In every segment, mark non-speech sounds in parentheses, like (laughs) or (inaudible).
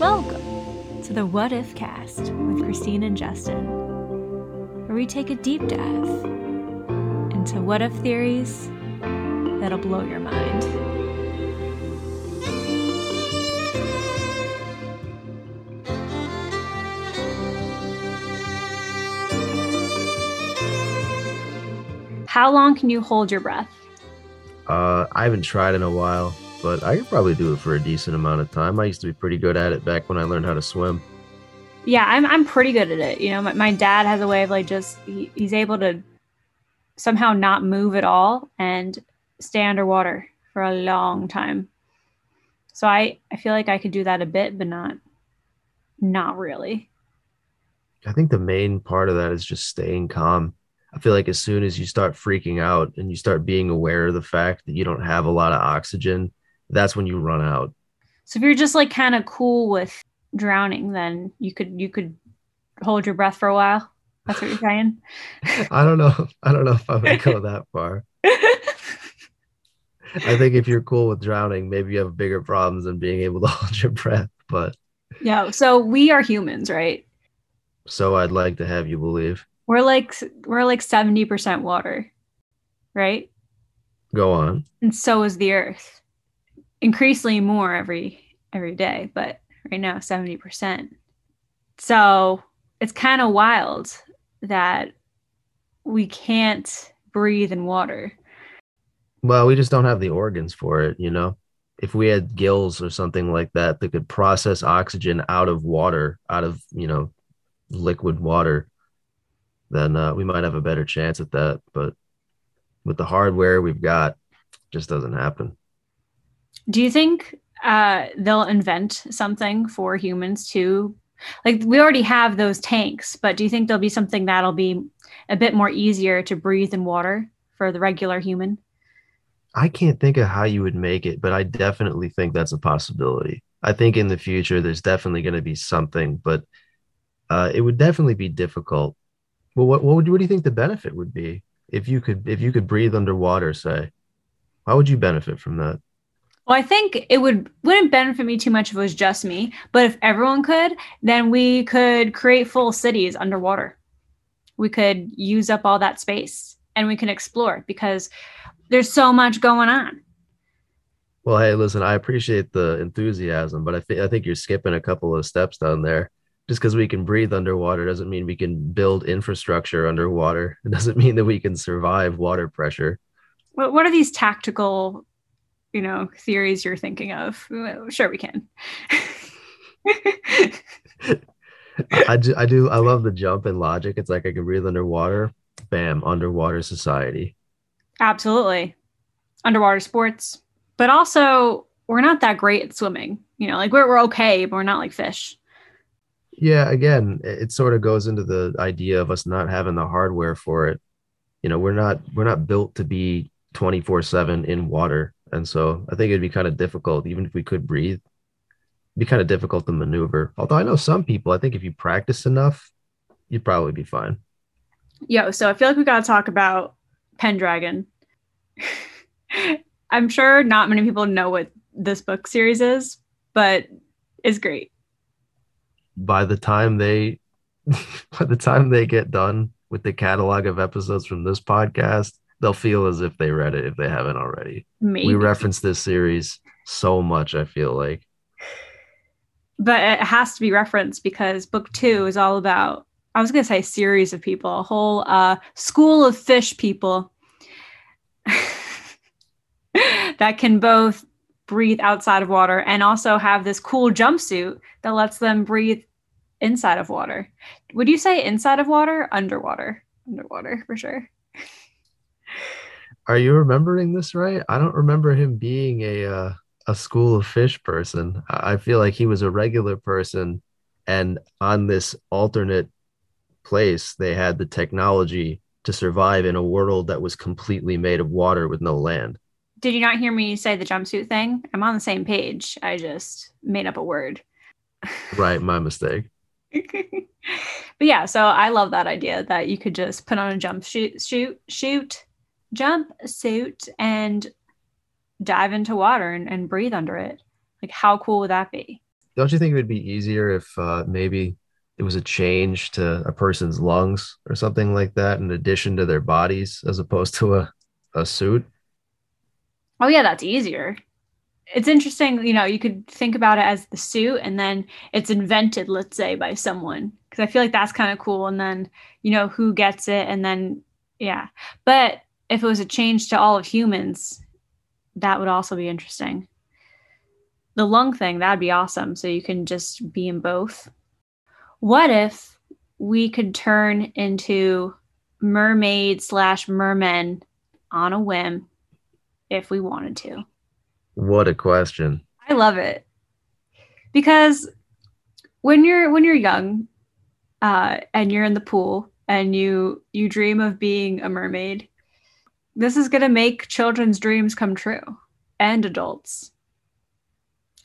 Welcome to the What If Cast with Christine and Justin, where we take a deep dive into what if theories that'll blow your mind. How long can you hold your breath? Uh, I haven't tried in a while, but I could probably do it for a decent amount of time. I used to be pretty good at it back when I learned how to swim. Yeah, I'm I'm pretty good at it. You know, my, my dad has a way of like just he, he's able to somehow not move at all and stay underwater for a long time. So I I feel like I could do that a bit, but not not really. I think the main part of that is just staying calm. I feel like as soon as you start freaking out and you start being aware of the fact that you don't have a lot of oxygen, that's when you run out. So if you're just like kind of cool with drowning, then you could you could hold your breath for a while. That's what you're saying. (laughs) I don't know. I don't know if I would go that far. (laughs) I think if you're cool with drowning, maybe you have bigger problems than being able to (laughs) hold your breath. But yeah, so we are humans, right? So I'd like to have you believe. We're like we're like 70% water, right? Go on. And so is the earth. Increasingly more every every day, but right now 70%. So it's kind of wild that we can't breathe in water. Well, we just don't have the organs for it, you know. If we had gills or something like that that could process oxygen out of water, out of, you know, liquid water, then uh, we might have a better chance at that. But with the hardware we've got, just doesn't happen. Do you think uh, they'll invent something for humans too? Like we already have those tanks, but do you think there'll be something that'll be a bit more easier to breathe in water for the regular human? I can't think of how you would make it, but I definitely think that's a possibility. I think in the future there's definitely going to be something, but uh, it would definitely be difficult well, what what would what do you think the benefit would be if you could if you could breathe underwater? Say, how would you benefit from that? Well, I think it would wouldn't benefit me too much if it was just me, but if everyone could, then we could create full cities underwater. We could use up all that space and we can explore because there's so much going on. Well, hey, listen, I appreciate the enthusiasm, but I think I think you're skipping a couple of steps down there just because we can breathe underwater doesn't mean we can build infrastructure underwater. It doesn't mean that we can survive water pressure. What what are these tactical, you know, theories you're thinking of? Sure, we can. (laughs) I, do, I do I love the jump in logic. It's like I can breathe underwater. Bam, underwater society. Absolutely. Underwater sports. But also we're not that great at swimming. You know, like we're we're okay, but we're not like fish yeah again it sort of goes into the idea of us not having the hardware for it you know we're not we're not built to be 24 7 in water and so i think it'd be kind of difficult even if we could breathe be kind of difficult to maneuver. Although i know some people i think if you practice enough you'd probably be fine. Yo so i feel like we got to talk about pendragon. (laughs) I'm sure not many people know what this book series is but it's great. By the time they (laughs) by the time they get done with the catalog of episodes from this podcast, they'll feel as if they read it if they haven't already. Maybe. We reference this series so much, I feel like. But it has to be referenced because book two is all about I was gonna say series of people, a whole uh, school of fish people (laughs) that can both breathe outside of water and also have this cool jumpsuit that lets them breathe inside of water. Would you say inside of water, underwater? Underwater for sure. Are you remembering this right? I don't remember him being a uh, a school of fish person. I feel like he was a regular person and on this alternate place they had the technology to survive in a world that was completely made of water with no land. Did you not hear me say the jumpsuit thing? I'm on the same page. I just made up a word. right, my mistake. (laughs) (laughs) but yeah, so I love that idea that you could just put on a jump shoot, shoot, shoot, jump suit and dive into water and, and breathe under it. Like, how cool would that be? don't you think it would be easier if uh, maybe it was a change to a person's lungs or something like that in addition to their bodies as opposed to a, a suit? Oh yeah, that's easier. It's interesting, you know, you could think about it as the suit and then it's invented, let's say, by someone. Because I feel like that's kind of cool. And then, you know, who gets it and then yeah. But if it was a change to all of humans, that would also be interesting. The lung thing, that'd be awesome. So you can just be in both. What if we could turn into mermaid slash mermen on a whim if we wanted to? What a question. I love it. Because when you're when you're young uh, and you're in the pool and you you dream of being a mermaid, this is going to make children's dreams come true and adults.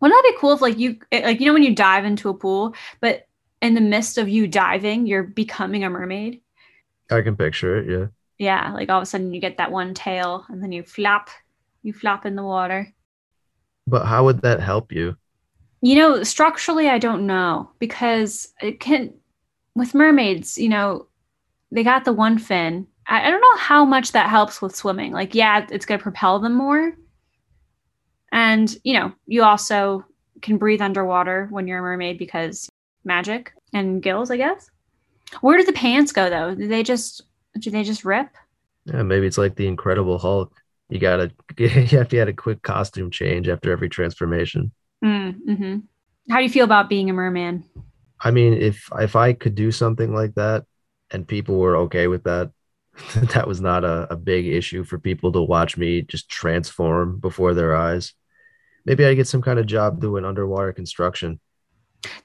Wouldn't that be cool if like you like you know when you dive into a pool, but in the midst of you diving, you're becoming a mermaid? I can picture it, yeah. Yeah, like all of a sudden you get that one tail and then you flap, you flap in the water. But how would that help you? You know, structurally I don't know because it can with mermaids, you know, they got the one fin. I, I don't know how much that helps with swimming. Like, yeah, it's going to propel them more. And, you know, you also can breathe underwater when you're a mermaid because magic and gills, I guess. Where do the pants go though? Do they just do they just rip? Yeah, maybe it's like the Incredible Hulk. You gotta (laughs) you have to get a quick costume change after every transformation. Mm, hmm How do you feel about being a merman? I mean, if if I could do something like that, and people were okay with that, (laughs) that was not a, a big issue for people to watch me just transform before their eyes. Maybe I'd get some kind of job doing underwater construction.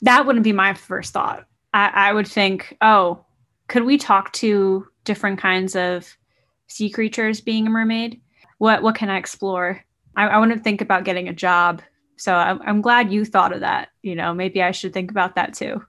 That wouldn't be my first thought. I, I would think, oh, could we talk to different kinds of sea creatures being a mermaid? What what can I explore? I, I to think about getting a job. So I'm, I'm glad you thought of that. You know, maybe I should think about that too.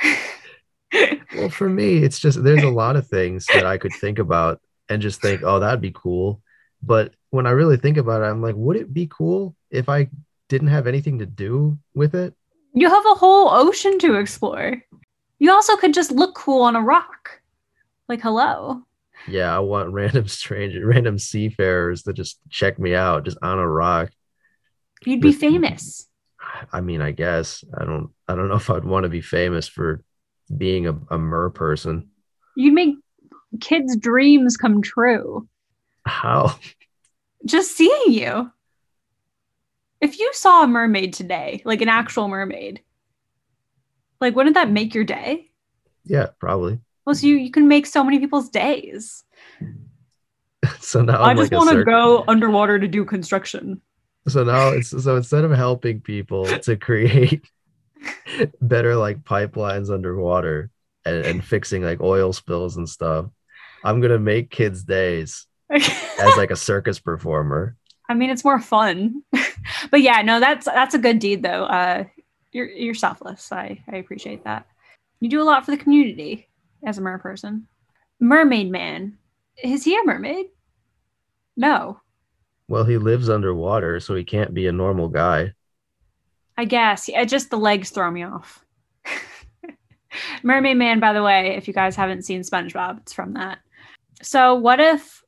(laughs) well, for me, it's just there's a lot of things that I could think about and just think, oh, that'd be cool. But when I really think about it, I'm like, would it be cool if I didn't have anything to do with it? You have a whole ocean to explore. You also could just look cool on a rock. Like, hello. Yeah, I want random strangers, random seafarers to just check me out just on a rock. You'd be famous. I mean, I guess. I don't I don't know if I'd want to be famous for being a, a mer person. You'd make kids' dreams come true. How? Just seeing you. If you saw a mermaid today, like an actual mermaid, like wouldn't that make your day? Yeah, probably. Well, so you, you can make so many people's days. (laughs) so now I'm i just like want to go underwater to do construction. So now it's so instead of helping people to create (laughs) better like pipelines underwater and, and (laughs) fixing like oil spills and stuff. I'm gonna make kids' days as like a circus performer. (laughs) I mean, it's more fun, but yeah, no, that's that's a good deed though. Uh, you're you're selfless. I I appreciate that. You do a lot for the community as a mer person. Mermaid man, is he a mermaid? No. Well, he lives underwater, so he can't be a normal guy. I guess. Yeah, just the legs throw me off. (laughs) Mermaid Man, by the way, if you guys haven't seen SpongeBob, it's from that. So what if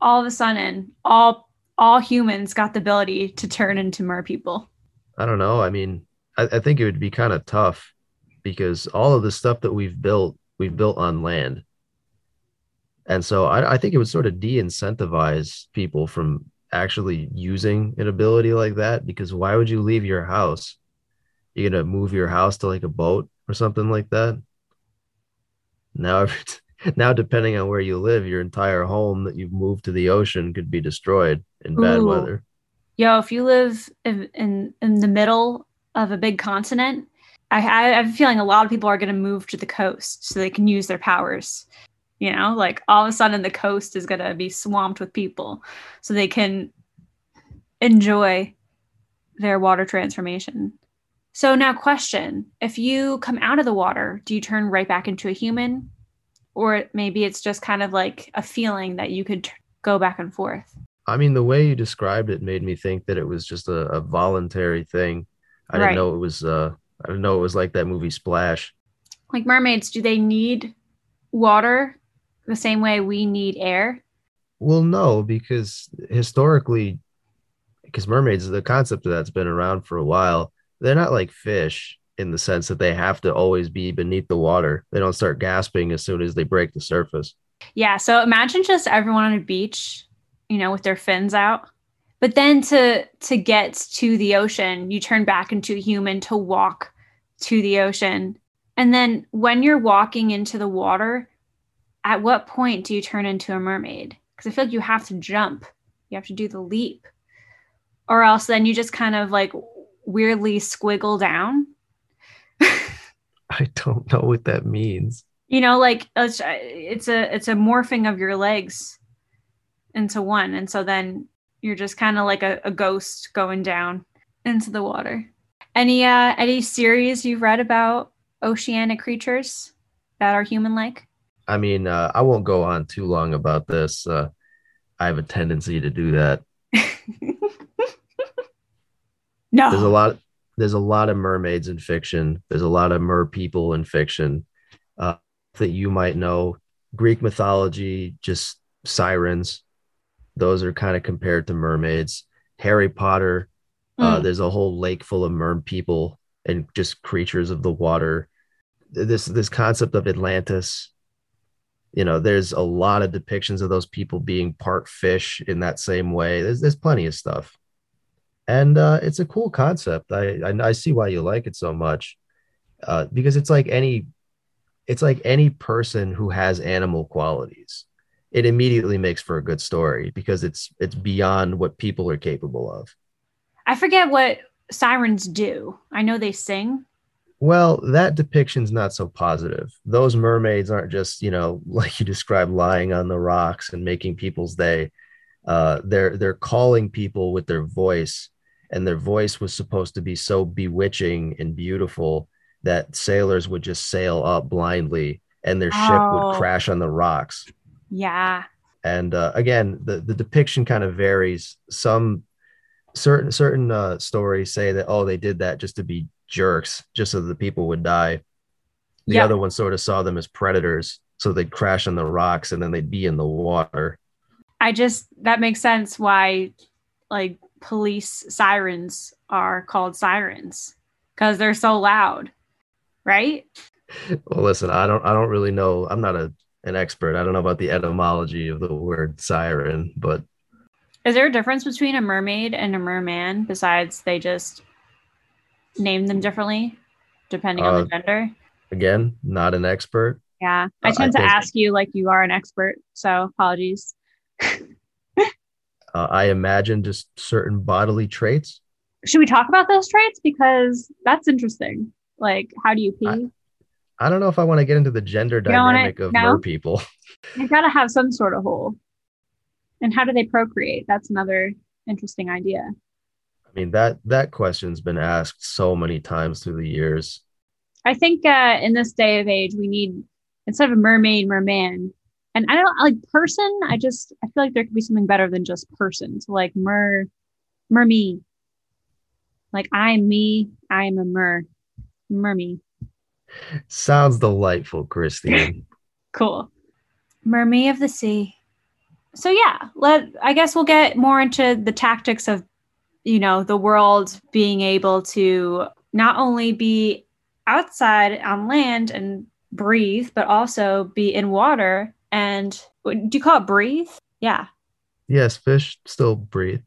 all of a sudden all all humans got the ability to turn into mer people? I don't know. I mean, I, I think it would be kind of tough because all of the stuff that we've built, we've built on land. And so I, I think it would sort of de-incentivize people from actually using an ability like that because why would you leave your house? You're gonna move your house to like a boat or something like that. Now, (laughs) now depending on where you live, your entire home that you've moved to the ocean could be destroyed in bad weather. Yo, if you live in, in in the middle of a big continent, I, I have a feeling a lot of people are going to move to the coast so they can use their powers you know like all of a sudden the coast is going to be swamped with people so they can enjoy their water transformation. So now question if you come out of the water do you turn right back into a human? Or maybe it's just kind of like a feeling that you could t- go back and forth? I mean the way you described it made me think that it was just a, a voluntary thing. I didn't know it was uh I didn't know it was like that movie Splash. Like mermaids, do they need water the same way we need air? Well, no, because historically, because mermaids, the concept of that's been around for a while. They're not like fish in the sense that they have to always be beneath the water. They don't start gasping as soon as they break the surface. Yeah. So imagine just everyone on a beach, you know, with their fins out. But then to to get to the ocean, you turn back into a human to walk to the ocean. And then when you're walking into the water, at what point do you turn into a mermaid? Because I feel like you have to jump. You have to do the leap. Or else then you just kind of like weirdly squiggle down. I don't know what that means. you know like it's, it's a it's a morphing of your legs into one and so then you're just kind of like a, a ghost going down into the water any uh any series you've read about oceanic creatures that are human like I mean, uh, I won't go on too long about this. Uh, I have a tendency to do that. (laughs) no There's a lot. There's a lot of mermaids in fiction. There's a lot of mer people in fiction uh, that you might know. Greek mythology, just sirens. Those are kind of compared to mermaids. Harry Potter. Uh, Mm. there's a whole lake full of mer people and just creatures of the water. This this concept of Atlantis. You know, there's a lot of depictions of those people being part fish in that same way. There's there's plenty of stuff and uh, it's a cool concept. I, I I see why you like it so much, uh, because it's like any, it's like any person who has animal qualities. It immediately makes for a good story because it's it's beyond what people are capable of. i forget what sirens do i know they sing Well, that depiction's not so positive. Those mermaids aren't just you know (laughs) like you described, lying on the rocks and making people's day. Uh, they're they're calling people with their voice, and their voice was supposed to be so bewitching and beautiful that sailors would just sail up blindly, and their ship Oh. would crash on the rocks. yeah And uh, again, the the depiction kind of varies. Some certain certain uh, stories say that oh they did that just to be jerks, just so the people would die. The Yeah. other one sort of saw them as predators, so they'd crash on the rocks and then they'd be in the water. i just that makes sense why like police sirens are called sirens because they're so loud right Well, listen, I don't I don't really know. I'm not a an expert. I don't know about the etymology of the word siren, but Is there a difference between a mermaid and a merman besides they just name them differently depending on Uh, the gender? again, not an expert. Yeah. I uh, I tend to think- ask you like you are an expert, so apologies. (laughs) Uh, I imagine just certain bodily traits. Should we talk about those traits because that's interesting. Like how do you pee? I- I don't know if I want to get into the gender dynamic of no? mer people. (laughs) You've got to have some sort of hole. And how do they procreate? That's another interesting idea. I mean that that question's been asked so many times through the years. I think uh, in this day of age, we need instead of a mermaid, merman. And I don't like person. I just I feel like there could be something better than just person. So like mer, merme. Like I'm me. I am a mer, merme. Sounds delightful, Christine. (laughs) Cool. Mermaid of the sea. So yeah, let I guess we'll get more into the tactics of you know the world being able to not only be outside on land and breathe, but also be in water and do you call it breathe? Yeah, yes, fish still breathe.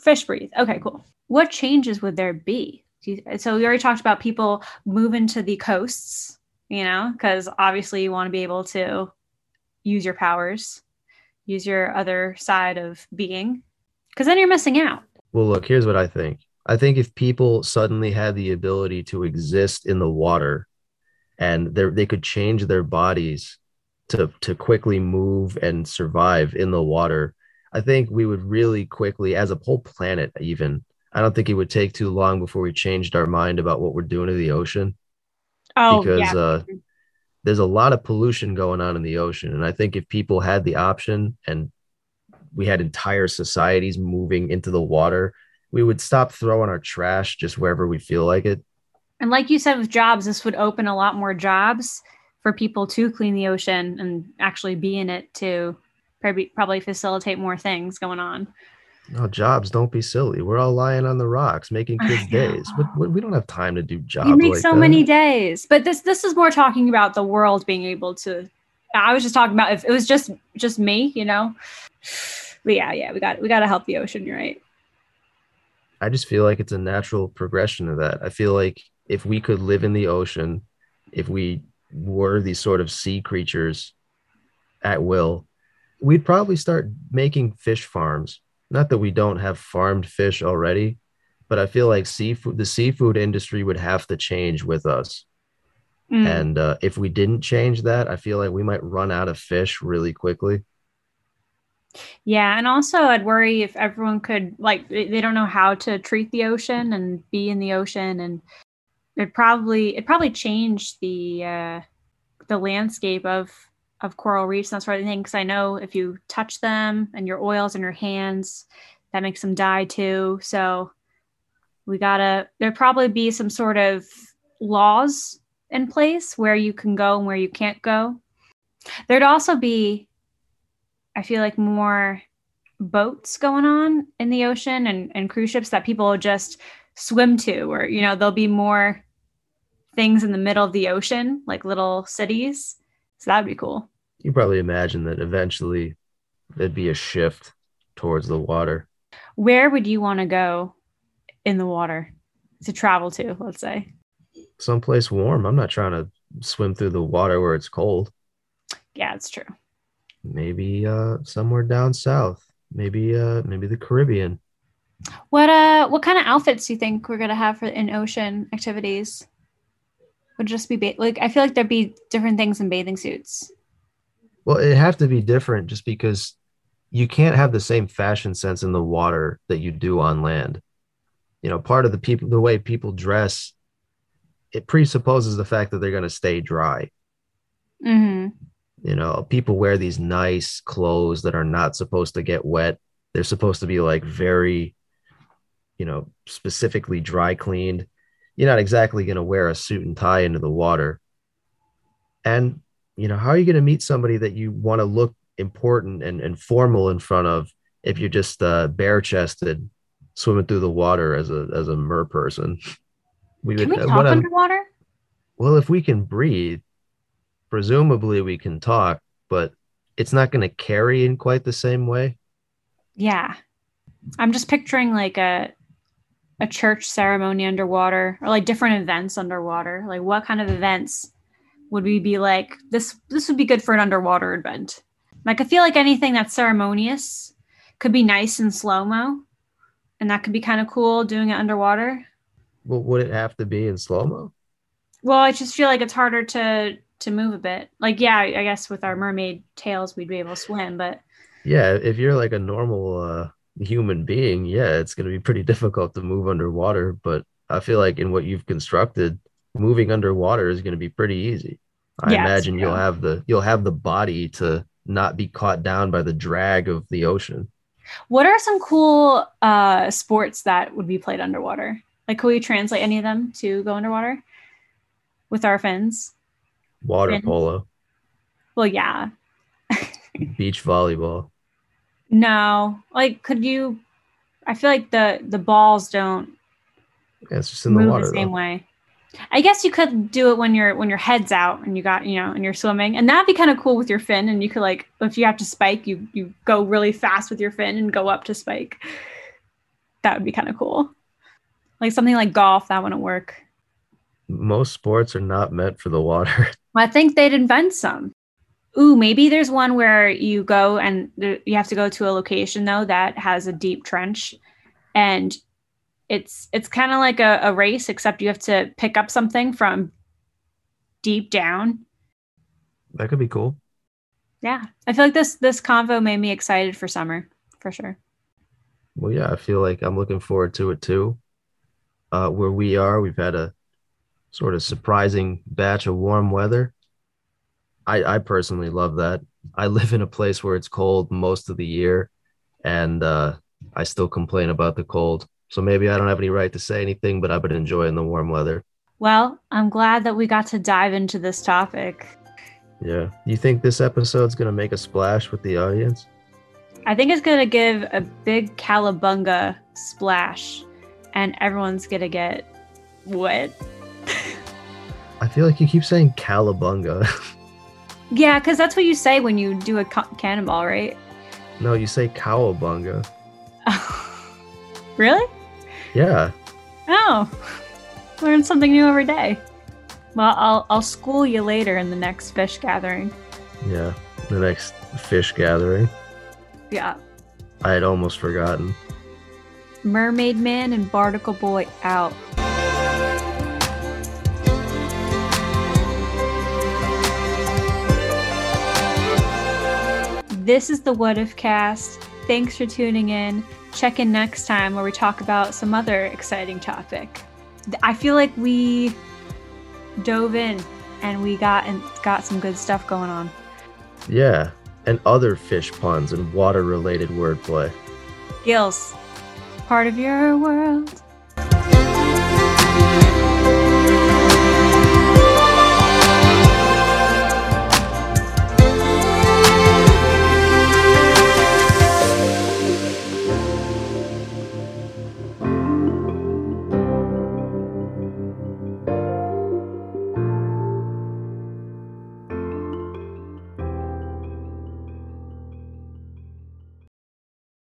fish breathe. Okay, cool. What changes would there be? So we already talked about people moving to the coasts, you know, because obviously you want to be able to use your powers, use your other side of being, because then you're missing out. Well, look, here's what I think. I think if people suddenly had the ability to exist in the water and they they could change their bodies to to quickly move and survive in the water, I think we would really quickly, as a whole planet, even. I don't think it would take too long before we changed our mind about what we're doing to the ocean Oh, because yeah. uh, there's a lot of pollution going on in the ocean. And I think if people had the option and we had entire societies moving into the water we would stop throwing our trash just wherever we feel like it. And like you said with jobs, this would open a lot more jobs for people to clean the ocean and actually be in it to probably probably facilitate more things going on. No jobs, don't be silly. We're all lying on the rocks making kids days. But we don't have time to do jobs. You make like so that. many days. But this this is more talking about the world being able to I was just talking about if it was just just me, you know. But yeah, yeah, we got we got to help the ocean. You're right. I just feel like it's a natural progression of that. I feel like if we could live in the ocean, if we were these sort of sea creatures at will, we'd probably start making fish farms. Not that we don't have farmed fish already, but I feel like seafood, the seafood industry would have to change with us. Mm. And uh, if we didn't change that, I feel like we might run out of fish really quickly. Yeah, and also I'd worry if everyone could like they don't know how to treat the ocean and be in the ocean, and it probably it probably changed the uh, the landscape of of coral reefs and that sort of thing. Because I know if you touch them and your oils in your hands, that makes them die too. So we gotta there probably be some sort of laws in place where you can go and where you can't go. There'd also be I feel like more boats going on in the ocean and, and cruise ships that people will just swim to, or, you know, there'll be more things in the middle of the ocean, like little cities. So that would be cool. You probably imagine that eventually there'd be a shift towards the water. Where would you want to go in the water to travel to, let's say? Someplace warm. I'm not trying to swim through the water where it's cold. Yeah, it's true. Maybe uh, somewhere down south. Maybe uh, maybe the Caribbean. What uh what kind of outfits do you think we're gonna have for in ocean activities? Would just be ba- like I feel like there'd be different things in bathing suits. Well, it'd have to be different just because you can't have the same fashion sense in the water that you do on land. You know, part of the people, the way people dress, it presupposes the fact that they're going to stay dry. Mm-hmm. You know, people wear these nice clothes that are not supposed to get wet. They're supposed to be like very, you know, specifically dry cleaned. You're not exactly going to wear a suit and tie into the water. And, you know, how are you going to meet somebody that you want to look important and, and formal in front of if you're just uh, bare chested swimming through the water as a as a mer person? (laughs) We can would, we talk underwater? Well, if we can breathe, presumably we can talk, but it's not going to carry in quite the same way. Yeah. I'm just picturing like a a church ceremony underwater or like different events underwater. Like what kind of events would we be like this this would be good for an underwater event. Like I feel like anything that's ceremonious could be nice and slow-mo and that could be kind of cool doing it underwater. Well, would it have to be in slow-mo? Well, I just feel like it's harder to to move a bit. Like, yeah, I guess with our mermaid tails, we'd be able to swim, but yeah, if you're like a normal uh, human being, yeah, it's going to be pretty (laughs) difficult to move underwater. But I feel like in what you've constructed, moving underwater is going to be pretty easy. I yes, imagine you'll have the you'll have the body to not be caught down by the drag of the ocean. What are some cool uh, sports that would be played underwater? Like, could we translate any of them to go underwater with our fins? Water polo. Well, yeah. Beach volleyball. No, like, could you? I feel like the the balls don't. Yeah, it's just in the water the same though. way. I guess you could do it when you're when your head's out and you got you know and you're swimming and that'd be kind of cool with your fin and you could like if you have to spike you you go really fast with your fin and go up to spike. That would be kind of cool. Like something like golf that wouldn't work. Most sports are not meant for the water. (laughs) I think they'd invent some. Ooh, maybe there's one where you go and you have to go to a location though that has a deep trench, and it's it's kind of like a, a race, except you have to pick up something from deep down. That could be cool. Yeah, I feel like this this convo made me excited for summer for sure. Well, yeah, I feel like I'm looking forward to it too. Uh, where we are, we've had a sort of surprising batch of warm weather. I, I personally love that. I (laughs) live in a place where it's cold most of the year, and uh, I still complain about the cold So maybe I don't have any right to say anything, but I've been enjoying the warm weather. Well, I'm glad that we got to dive into this topic. Yeah. You think this episode's going to make a splash with the audience? I think it's going to give a big calabunga splash, and everyone's going to get wet. I feel like you keep saying calabunga. (laughs) yeah, because that's what you say when you do a ca- cannonball, right? no, you say cowabunga. (laughs) really? Yeah. Oh, (laughs) learn something new every day. Well, I'll I'll school you later in the next fish gathering. Yeah. The next fish gathering. Yeah. I had almost forgotten. Mermaid Man and Barnacle Boy out. This is the What If Cast. Thanks for tuning in. Check in next time where we talk about some other exciting topic. I feel like we dove in and we got and got some good stuff going on. Yeah. And other fish puns and water related wordplay. Gills, part of your world.